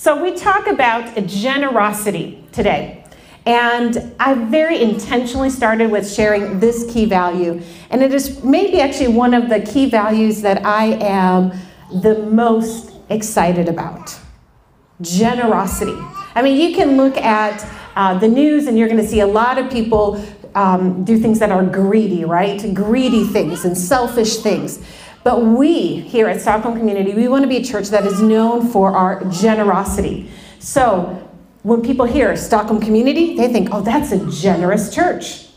So we talk about generosity today. And I very intentionally started with sharing this key value. And it is maybe actually one of the key values that I am the most excited about generosity. I mean, you can look at uh, the news and you're going to see a lot of people um, do things that are greedy, right? Greedy things and selfish things. But we here at Stockholm Community, we want to be a church that is known for our generosity. So when people hear Stockholm Community, they think, oh, that's a generous church.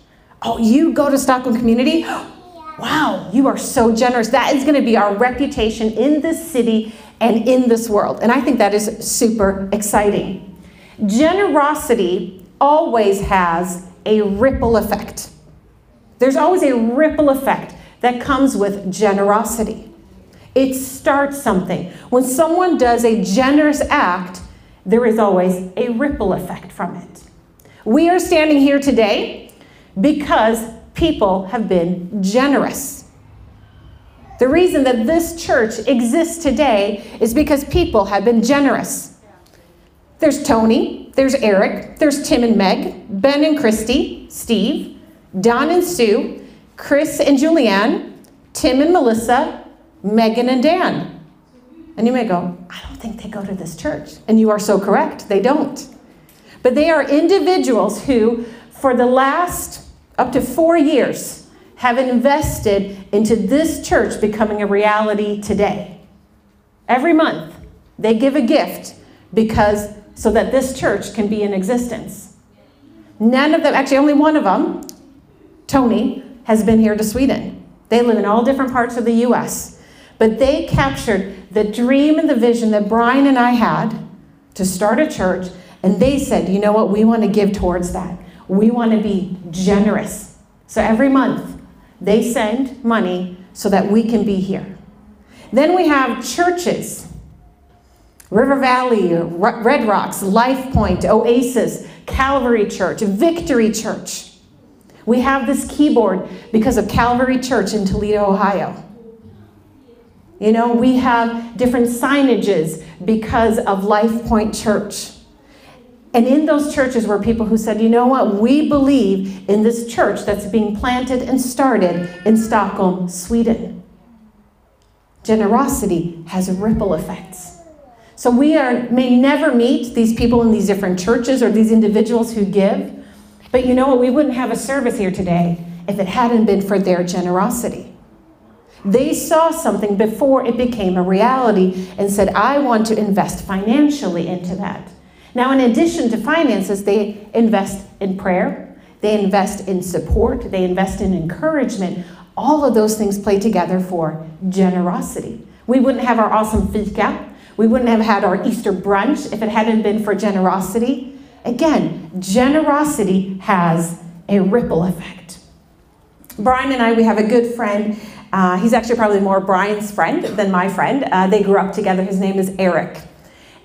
Oh, you go to Stockholm Community? Wow, you are so generous. That is going to be our reputation in this city and in this world. And I think that is super exciting. Generosity always has a ripple effect. There's always a ripple effect that comes with generosity. It starts something. When someone does a generous act, there is always a ripple effect from it. We are standing here today because people have been generous. The reason that this church exists today is because people have been generous. There's Tony, there's Eric, there's Tim and Meg, Ben and Christy, Steve, Don and Sue, Chris and Julianne, Tim and Melissa, Megan and Dan. And you may go, I don't think they go to this church. And you are so correct, they don't. But they are individuals who, for the last up to four years, have invested into this church becoming a reality today. Every month, they give a gift because so that this church can be in existence. None of them, actually, only one of them, Tony, has been here to Sweden. They live in all different parts of the U.S. But they captured the dream and the vision that Brian and I had to start a church, and they said, you know what, we want to give towards that. We want to be generous. So every month, they send money so that we can be here. Then we have churches River Valley, Red Rocks, Life Point, Oasis, Calvary Church, Victory Church. We have this keyboard because of Calvary Church in Toledo, Ohio. You know, we have different signages because of Life Point Church. And in those churches were people who said, you know what, we believe in this church that's being planted and started in Stockholm, Sweden. Generosity has ripple effects. So we are, may never meet these people in these different churches or these individuals who give. But you know what? We wouldn't have a service here today if it hadn't been for their generosity. They saw something before it became a reality and said, I want to invest financially into that. Now, in addition to finances, they invest in prayer, they invest in support, they invest in encouragement. All of those things play together for generosity. We wouldn't have our awesome fika we wouldn't have had our Easter brunch if it hadn't been for generosity. Again, generosity has a ripple effect. Brian and I, we have a good friend. Uh, he's actually probably more Brian's friend than my friend. Uh, they grew up together. His name is Eric.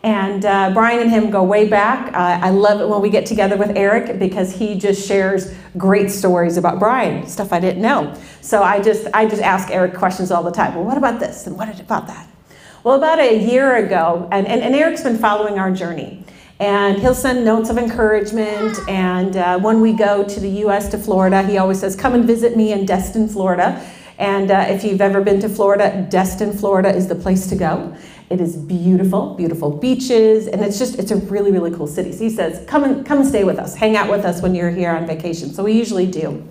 And uh, Brian and him go way back. Uh, I love it when we get together with Eric because he just shares great stories about Brian, stuff I didn't know. So I just, I just ask Eric questions all the time. Well, what about this? And what about that? Well, about a year ago, and, and, and Eric's been following our journey. And he'll send notes of encouragement. And uh, when we go to the US to Florida, he always says, Come and visit me in Destin, Florida. And uh, if you've ever been to Florida, Destin, Florida is the place to go. It is beautiful, beautiful beaches, and it's just, it's a really, really cool city. So he says, come and, come and stay with us, hang out with us when you're here on vacation. So we usually do.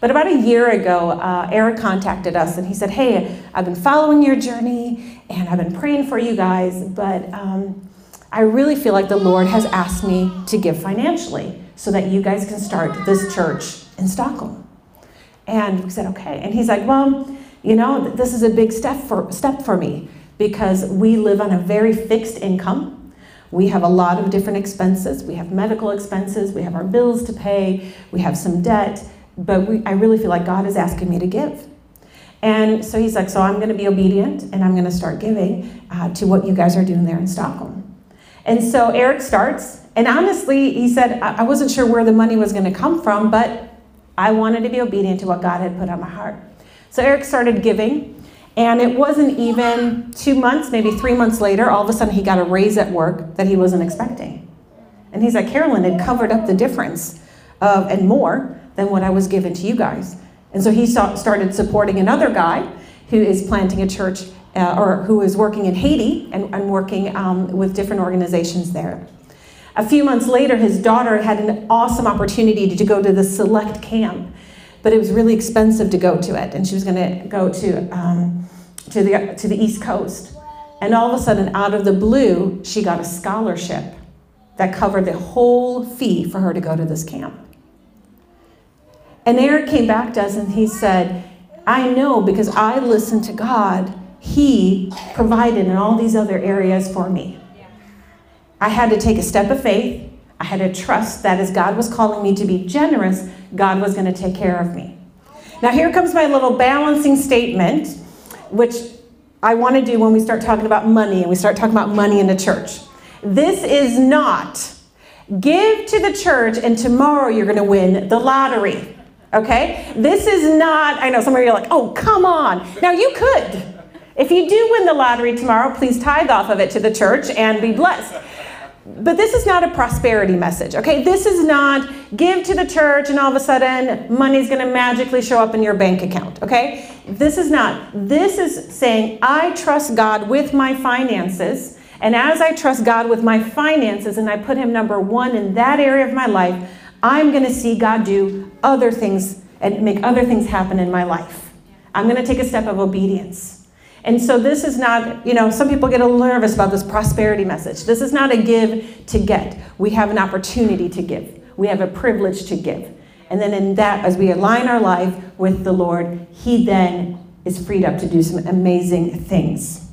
But about a year ago, uh, Eric contacted us and he said, Hey, I've been following your journey and I've been praying for you guys, but um, I really feel like the Lord has asked me to give financially so that you guys can start this church in Stockholm. And we said, Okay. And he's like, Well, you know, this is a big step for, step for me because we live on a very fixed income. We have a lot of different expenses. We have medical expenses, we have our bills to pay, we have some debt but we, I really feel like God is asking me to give. And so he's like, so I'm going to be obedient and I'm going to start giving uh, to what you guys are doing there in Stockholm. And so Eric starts, and honestly, he said, I, wasn't sure where the money was going to come from, but I wanted to be obedient to what God had put on my heart. So Eric started giving, And it wasn't even two months, maybe three months later, all of a sudden he got a raise at work that he wasn't expecting. And he's like, Carolyn had covered up the difference of, and more than what I was given to you guys. And so he started supporting another guy who is planting a church uh, or who is working in Haiti and, and working um, with different organizations there. A few months later, his daughter had an awesome opportunity to go to the select camp, but it was really expensive to go to it, and she was going to go to um, to the to the East Coast. And all of a sudden, out of the blue, she got a scholarship that covered the whole fee for her to go to this camp. And Eric came back to us and he said, I know because I listened to God, He provided in all these other areas for me. I had to take a step of faith. I had to trust that as God was calling me to be generous, God was going to take care of me. Now, here comes my little balancing statement, which I want to do when we start talking about money and we start talking about money in the church. This is not give to the church and tomorrow you're going to win the lottery. Okay? This is not, I know some of you are like, oh, come on. Now you could. If you do win the lottery tomorrow, please tithe off of it to the church and be blessed. But this is not a prosperity message, okay? This is not give to the church and all of a sudden money's gonna magically show up in your bank account, okay? This is not. This is saying, I trust God with my finances, and as I trust God with my finances and I put Him number one in that area of my life, I'm to see God do other things and make other things happen in my life. I'm to take a step of obedience. And so this is not, you know, some people get a little nervous about this prosperity message. This is not a give to get. We have an opportunity to give. We have a privilege to give. And then in that, as we align our life with the Lord, He then is freed up to do some amazing things.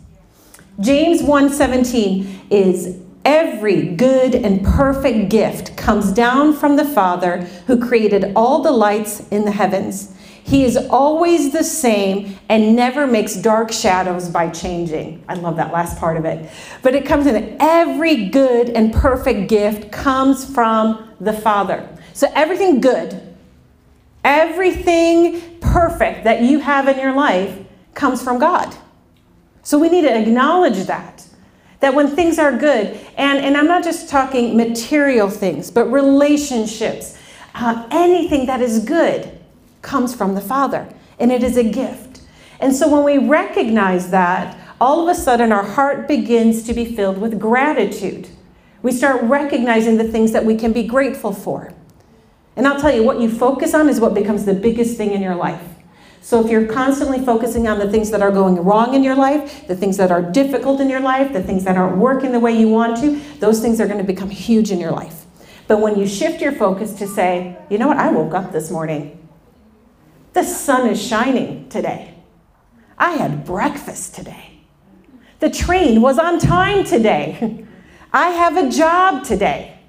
James 1:17 is Every good and perfect gift comes down from the Father who created all the lights in the heavens. He is always the same and never makes dark shadows by changing. I love that last part of it. But it comes in every good and perfect gift comes from the Father. So everything good, everything perfect that you have in your life comes from God. So we need to acknowledge that. That when things are good, and, and I'm not just talking material things, but relationships, uh, anything that is good comes from the Father, and it is a gift. And so when we recognize that, all of a sudden our heart begins to be filled with gratitude. We start recognizing the things that we can be grateful for. And I'll tell you, what you focus on is what becomes the biggest thing in your life. So if you're constantly focusing on the things that are going wrong in your life, the things that are difficult in your life, the things that aren't working the way you want to, those things are going to become huge in your life. But when you shift your focus to say, you know what, I woke up this morning. The sun is shining today. I had breakfast today. The train was on time today. I have a job today.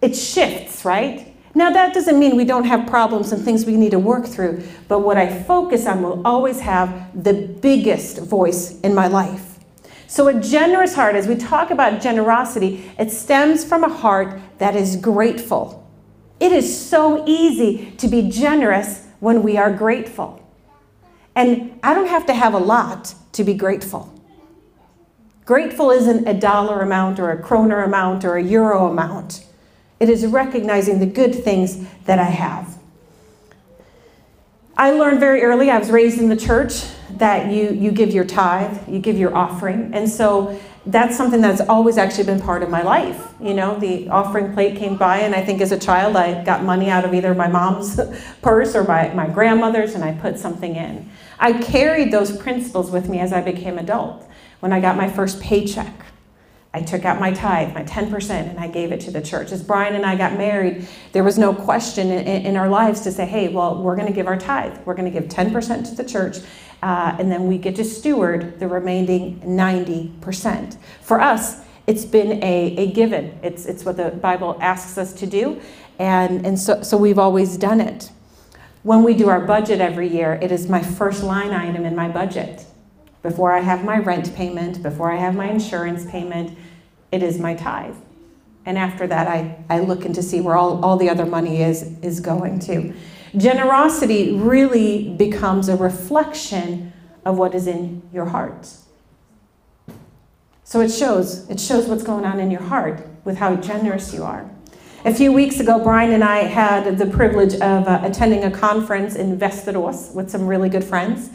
It shifts, right? Now, that doesn't mean we don't have problems and things we need to work through, but what I focus on will always have the biggest voice in my life. So, a generous heart, as we talk about generosity, it stems from a heart that is grateful. It is so easy to be generous when we are grateful. And I don't have to have a lot to be grateful. Grateful isn't a dollar amount or a kroner amount or a euro amount. It is recognizing the good things that I have. I learned very early, I was raised in the church, that you, you give your tithe, you give your offering. And so that's something that's always actually been part of my life. You know, the offering plate came by, and I think as a child, I got money out of either my mom's purse or my, my grandmother's, and I put something in. I carried those principles with me as I became adult. When I got my first paycheck, I took out my tithe, my 10%, and I gave it to the church. As Brian and I got married, there was no question in, in our lives to say, hey, well, we're going to give our tithe. We're going to give 10% to the church, uh, and then we get to steward the remaining 90%. For us, it's been a, a given. It's, it's what the Bible asks us to do, and, and so, so we've always done it. When we do our budget every year, it is my first line item in my budget. Before I have my rent payment, before I have my insurance payment, it is my tithe. And after that, I, I look into see where all, all the other money is, is going to. Generosity really becomes a reflection of what is in your heart. So it shows, it shows what's going on in your heart with how generous you are. A few weeks ago, Brian and I had the privilege of uh, attending a conference in Västerås with some really good friends.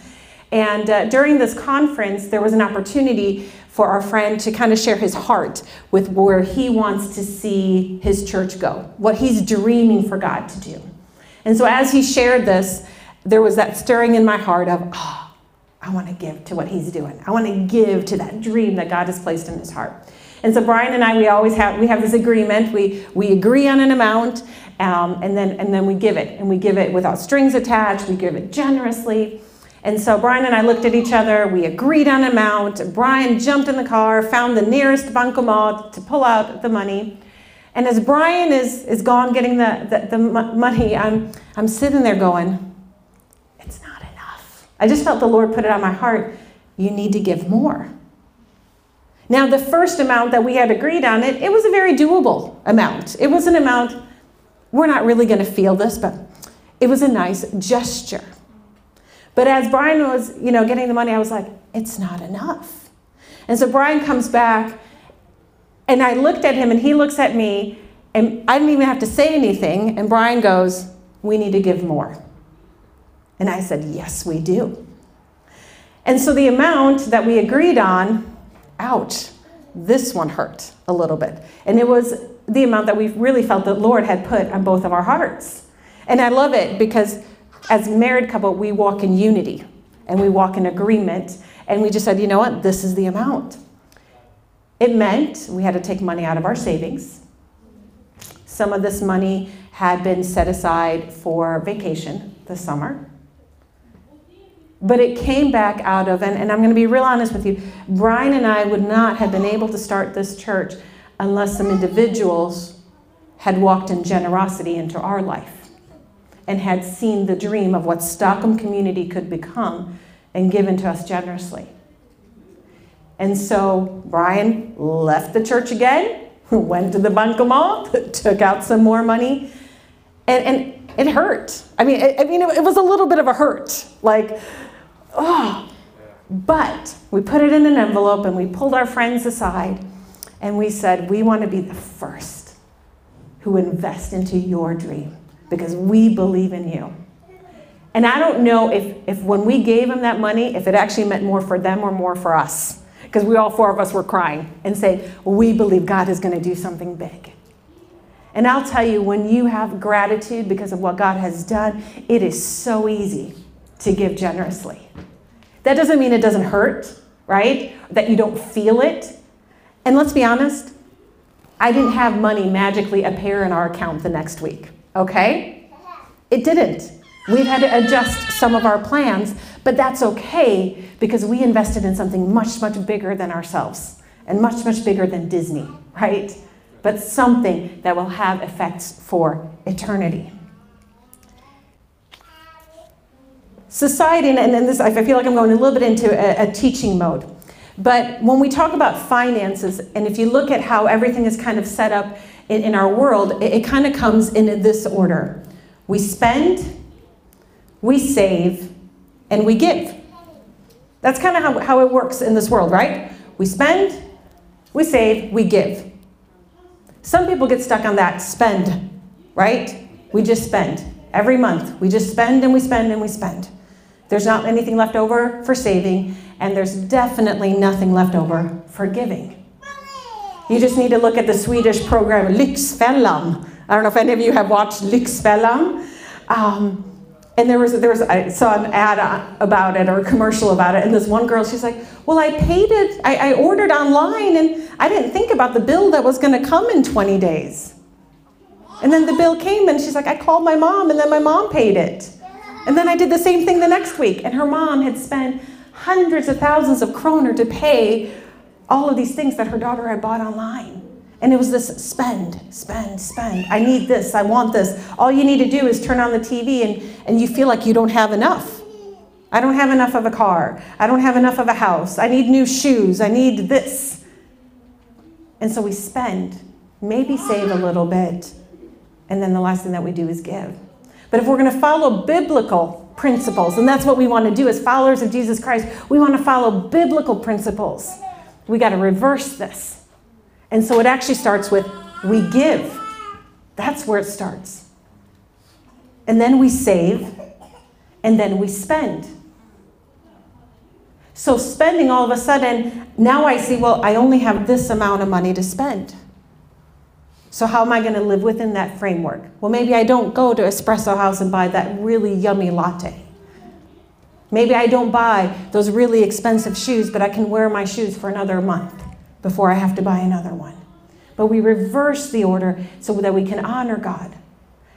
And uh, during this conference, there was an opportunity for our friend to kind of share his heart with where he wants to see his church go, what he's dreaming for God to do. And so as he shared this, there was that stirring in my heart of, oh, I want to give to what he's doing. I want to give to that dream that God has placed in his heart. And so Brian and I, we always have we have this agreement. We we agree on an amount, um, and then and then we give it, and we give it without strings attached. We give it generously. And so Brian and I looked at each other. We agreed on an amount. Brian jumped in the car, found the nearest bankomat to pull out the money. And as Brian is, is gone getting the, the, the money, I'm, I'm sitting there going, it's not enough. I just felt the Lord put it on my heart. You need to give more. Now, the first amount that we had agreed on it, it was a very doable amount. It was an amount, we're not really going to feel this, but it was a nice gesture. But as Brian was, you know, getting the money, I was like, it's not enough. And so Brian comes back, and I looked at him, and he looks at me, and I didn't even have to say anything. And Brian goes, we need to give more. And I said, yes, we do. And so the amount that we agreed on ouch, this one hurt a little bit. And it was the amount that we really felt the Lord had put on both of our hearts. And I love it because as married couple, we walk in unity and we walk in agreement. And we just said, you know what, this is the amount. It meant we had to take money out of our savings. Some of this money had been set aside for vacation this summer. But it came back out of, and, and I'm going to be real honest with you, Brian and I would not have been able to start this church unless some individuals had walked in generosity into our life and had seen the dream of what Stockholm community could become and given to us generously. And so Brian left the church again, went to the bankomat, took out some more money, and, and it hurt. I mean, I, I mean, it, it was a little bit of a hurt. Like, oh. But we put it in an envelope and we pulled our friends aside and we said, we want to be the first who invest into your dream because we believe in you. And I don't know if, if when we gave them that money, if it actually meant more for them or more for us. Because we all four of us were crying and saying, we believe God is going to do something big. And I'll tell you, when you have gratitude because of what God has done, it is so easy to give generously. That doesn't mean it doesn't hurt, right? That you don't feel it. And let's be honest, I didn't have money magically appear in our account the next week, okay? It didn't. We've had to adjust some of our plans, but that's okay because we invested in something much, much bigger than ourselves and much, much bigger than Disney, right? But something that will have effects for eternity. Society, and then this, I feel like I'm going a little bit into a, a teaching mode. But when we talk about finances, and if you look at how everything is kind of set up in, in our world, it, it kind of comes in this order we spend, we save, and we give. That's kind of how, how it works in this world, right? We spend, we save, we give. Some people get stuck on that spend, right? We just spend. Every month, we just spend and we spend and we spend. There's not anything left over for saving, and there's definitely nothing left over for giving. You just need to look at the Swedish program Lyxfällan. I don't know if any of you have watched Lyxfällan. Um, and there was, there was, I saw an ad about it or a commercial about it, and this one girl, she's like, Well, I paid it, I, I ordered online, and I didn't think about the bill that was going to come in 20 days. And then the bill came, and she's like, I called my mom, and then my mom paid it. And then I did the same thing the next week, and her mom had spent hundreds of thousands of kroner to pay all of these things that her daughter had bought online. And it was this spend, spend, spend. I need this, I want this. All you need to do is turn on the TV and, and you feel like you don't have enough. I don't have enough of a car. I don't have enough of a house. I need new shoes. I need this. And so we spend, maybe save a little bit, and then the last thing that we do is give. But if we're going to follow biblical principles. And that's what we want to do as followers of Jesus Christ. We want to follow biblical principles. We got to reverse this. And so it actually starts with we give. That's where it starts. And then we save, and then we spend. So, spending all of a sudden, now I see, well, I only have this amount of money to spend. So, how am I going to live within that framework? Well, maybe I don't go to Espresso House and buy that really yummy latte. Maybe I don't buy those really expensive shoes, but I can wear my shoes for another month before I have to buy another one. But we reverse the order so that we can honor God.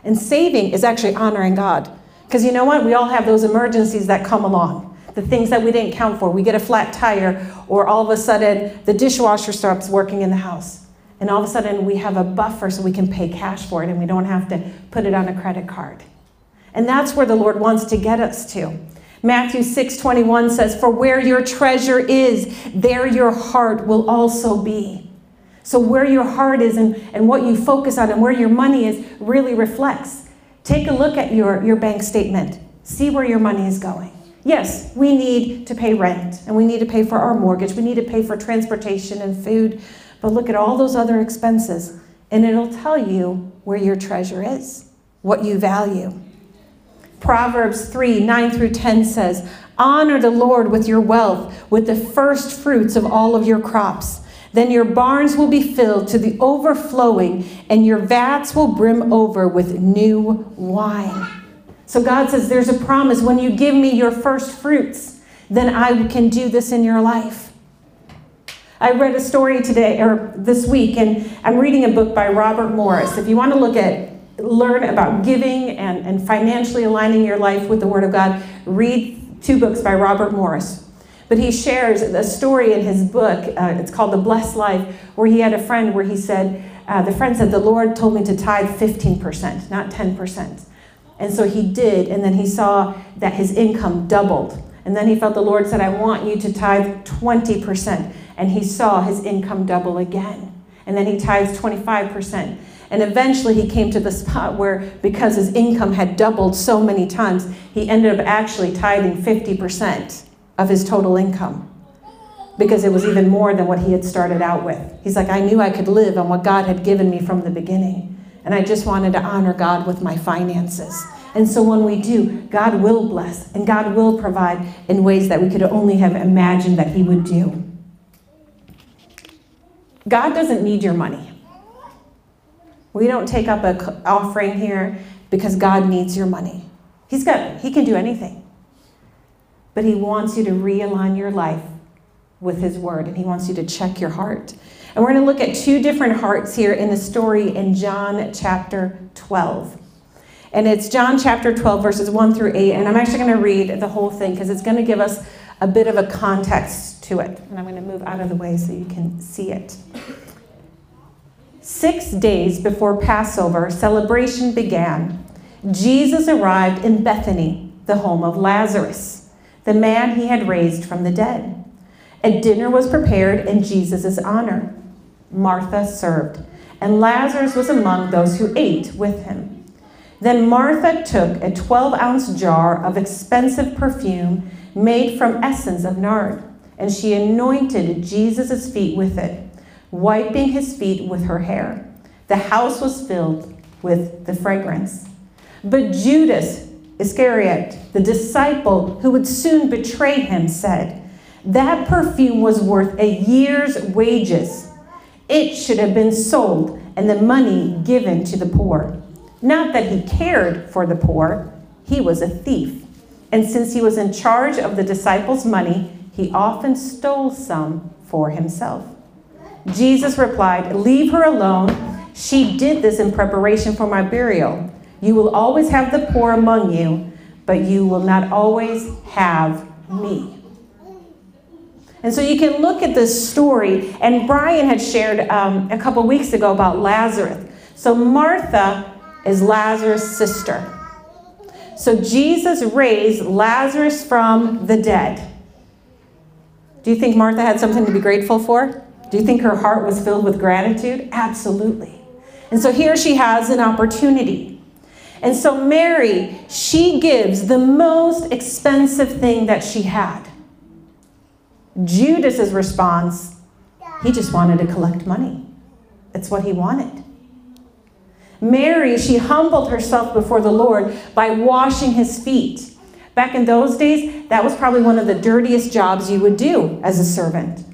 And saving is actually honoring God. Because you know what? We all have those emergencies that come along the things that we didn't count for. We get a flat tire, or all of a sudden the dishwasher stops working in the house. And all of a sudden we have a buffer so we can pay cash for it and we don't have to put it on a credit card. And that's where the Lord wants to get us to. Matthew 6 21 says, For where your treasure is, there your heart will also be. So, where your heart is and, and what you focus on and where your money is really reflects. Take a look at your, your bank statement, see where your money is going. Yes, we need to pay rent and we need to pay for our mortgage, we need to pay for transportation and food, but look at all those other expenses and it'll tell you where your treasure is, what you value. Proverbs 3 9 through 10 says, Honor the Lord with your wealth, with the first fruits of all of your crops. Then your barns will be filled to the overflowing, and your vats will brim over with new wine. So God says, There's a promise. When you give me your first fruits, then I can do this in your life. I read a story today or this week, and I'm reading a book by Robert Morris. If you want to look at learn about giving and, and financially aligning your life with the Word of God, read two books by Robert Morris. But he shares a story in his book, uh, it's called The Blessed Life, where he had a friend where he said, uh, the friend said, The Lord told me to tithe 15%, not 10%. And so he did, and then he saw that his income doubled. And then he felt the Lord said, I want you to tithe 20%. And he saw his income double again. And then he tithes 25%. And eventually he came to the spot where, because his income had doubled so many times, he ended up actually tithing 50% of his total income because it was even more than what he had started out with. He's like, I knew I could live on what God had given me from the beginning. And I just wanted to honor God with my finances. And so when we do, God will bless and God will provide in ways that we could only have imagined that He would do. God doesn't need your money. We don't take up an offering here because God needs your money. He's got, He can do anything. But He wants you to realign your life with His Word and He wants you to check your heart. And we're going to look at two different hearts here in the story in John chapter 12. And it's John chapter 12, verses 1 through 8. And I'm actually going to read the whole thing because it's going to give us a bit of a context to it. And I'm going to move out of the way so you can see it. Six days before Passover celebration began, Jesus arrived in Bethany, the home of Lazarus, the man he had raised from the dead. A dinner was prepared in Jesus' honor. Martha served, and Lazarus was among those who ate with him. Then Martha took a 12 ounce jar of expensive perfume made from essence of nard, and she anointed Jesus' feet with it, wiping his feet with her hair. The house was filled with the fragrance. But Judas Iscariot, the disciple who would soon betray him, said, That perfume was worth a year's wages. It should have been sold and the money given to the poor. Not that he cared for the poor, he was a thief. And since he was in charge of the disciples' money, he often stole some for himself. Jesus replied, Leave her alone. She did this in preparation for my burial. You will always have the poor among you, but you will not always have me. And so you can look at this story, and Brian had shared um, a couple weeks ago about Lazarus. So Martha is Lazarus' sister. So Jesus raised Lazarus from the dead. Do you think Martha had something to be grateful for? Do you think her heart was filled with gratitude? Absolutely. And so here she has an opportunity. And so Mary, she gives the most expensive thing that she had. Judas's response, he just wanted to collect money. That's what he wanted. Mary, she humbled herself before the Lord by washing his feet. Back in those days, that was probably one of the dirtiest jobs you would do as a servant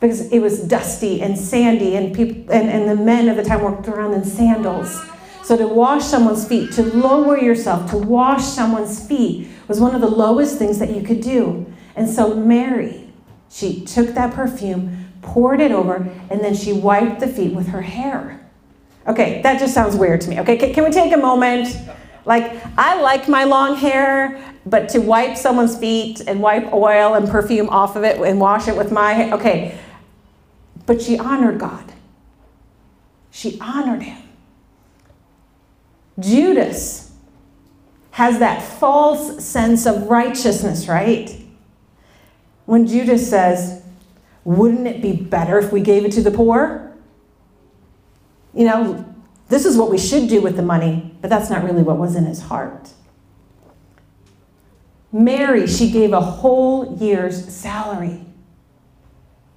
because it was dusty and sandy, and, people, and, and the men at the time walked around in sandals. So to wash someone's feet, to lower yourself, to wash someone's feet was one of the lowest things that you could do. And so Mary, she took that perfume, poured it over, and then she wiped the feet with her hair. Okay, that just sounds weird to me. Okay, can, can we take a moment? Like, I like my long hair, but to wipe someone's feet and wipe oil and perfume off of it and wash it with my hair, okay. But she honored God. She honored him. Judas has that false sense of righteousness, right? When Judas says, Wouldn't it be better if we gave it to the poor? You know, this is what we should do with the money, but that's not really what was in his heart. Mary, she gave a whole year's salary.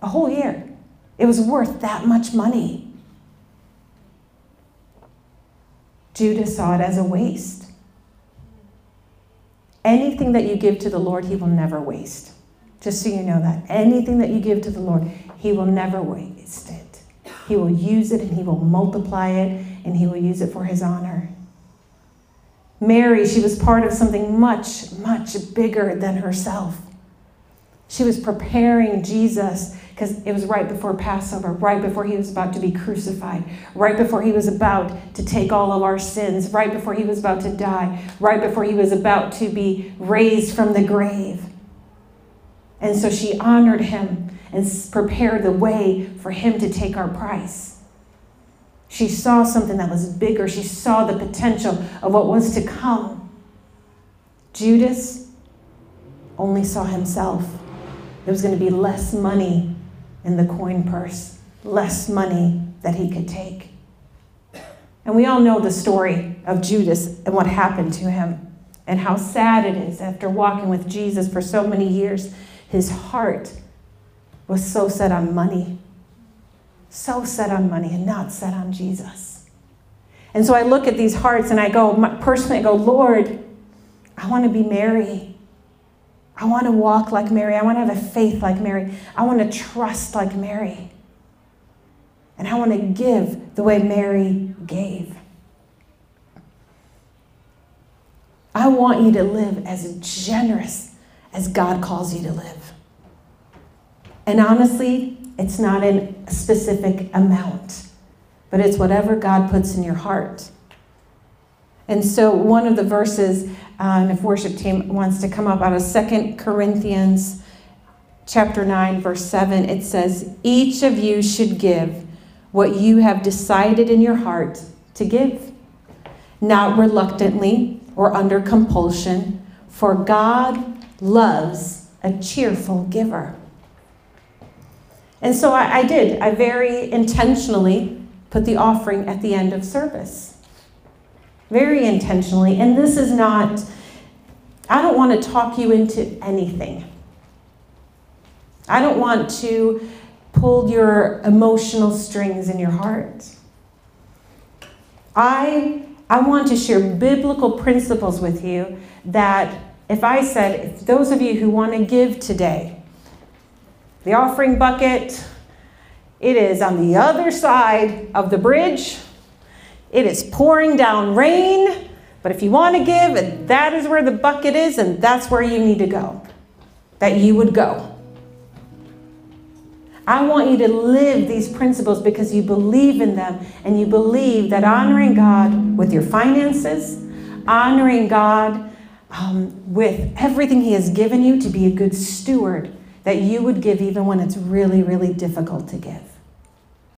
A whole year. It was worth that much money. Judas saw it as a waste. Anything that you give to the Lord, He will never waste. Just so you know that. Anything that you give to the Lord, He will never waste it. He will use it and He will multiply it and He will use it for His honor. Mary, she was part of something much, much bigger than herself. She was preparing Jesus because it was right before Passover, right before he was about to be crucified, right before he was about to take all of our sins, right before he was about to die, right before he was about to be raised from the grave. And so she honored him and prepared the way for him to take our price. She saw something that was bigger. She saw the potential of what was to come. Judas only saw himself. There was going to be less money in the coin purse, less money that he could take. And we all know the story of Judas and what happened to him, and how sad it is after walking with Jesus for so many years. His heart was so set on money, so set on money, and not set on Jesus. And so I look at these hearts and I go, personally, I go, Lord, I want to be Mary. I want to walk like Mary. I want to have a faith like Mary. I want to trust like Mary. And I want to give the way Mary gave. I want you to live as generous as God calls you to live. And honestly, it's not a specific amount, but it's whatever God puts in your heart. And so, one of the verses, uh, and if worship team wants to come up out of Second Corinthians chapter 9, verse 7, it says, Each of you should give what you have decided in your heart to give, not reluctantly or under compulsion, for God loves a cheerful giver. And so I, I did. I very intentionally put the offering at the end of service very intentionally. And this is not, I don't want to talk you into anything. I don't want to pull your emotional strings in your heart. I, I want to share biblical principles with you that if I said, if those of you who want to give today, the offering bucket, it is on the other side of the bridge it is pouring down rain, but if you want to give, that is where the bucket is, and that's where you need to go, that you would go. I want you to live these principles because you believe in them and you believe that honoring God with your finances, honoring God um, with everything He has given you to be a good steward, that you would give even when it's really, really difficult to give.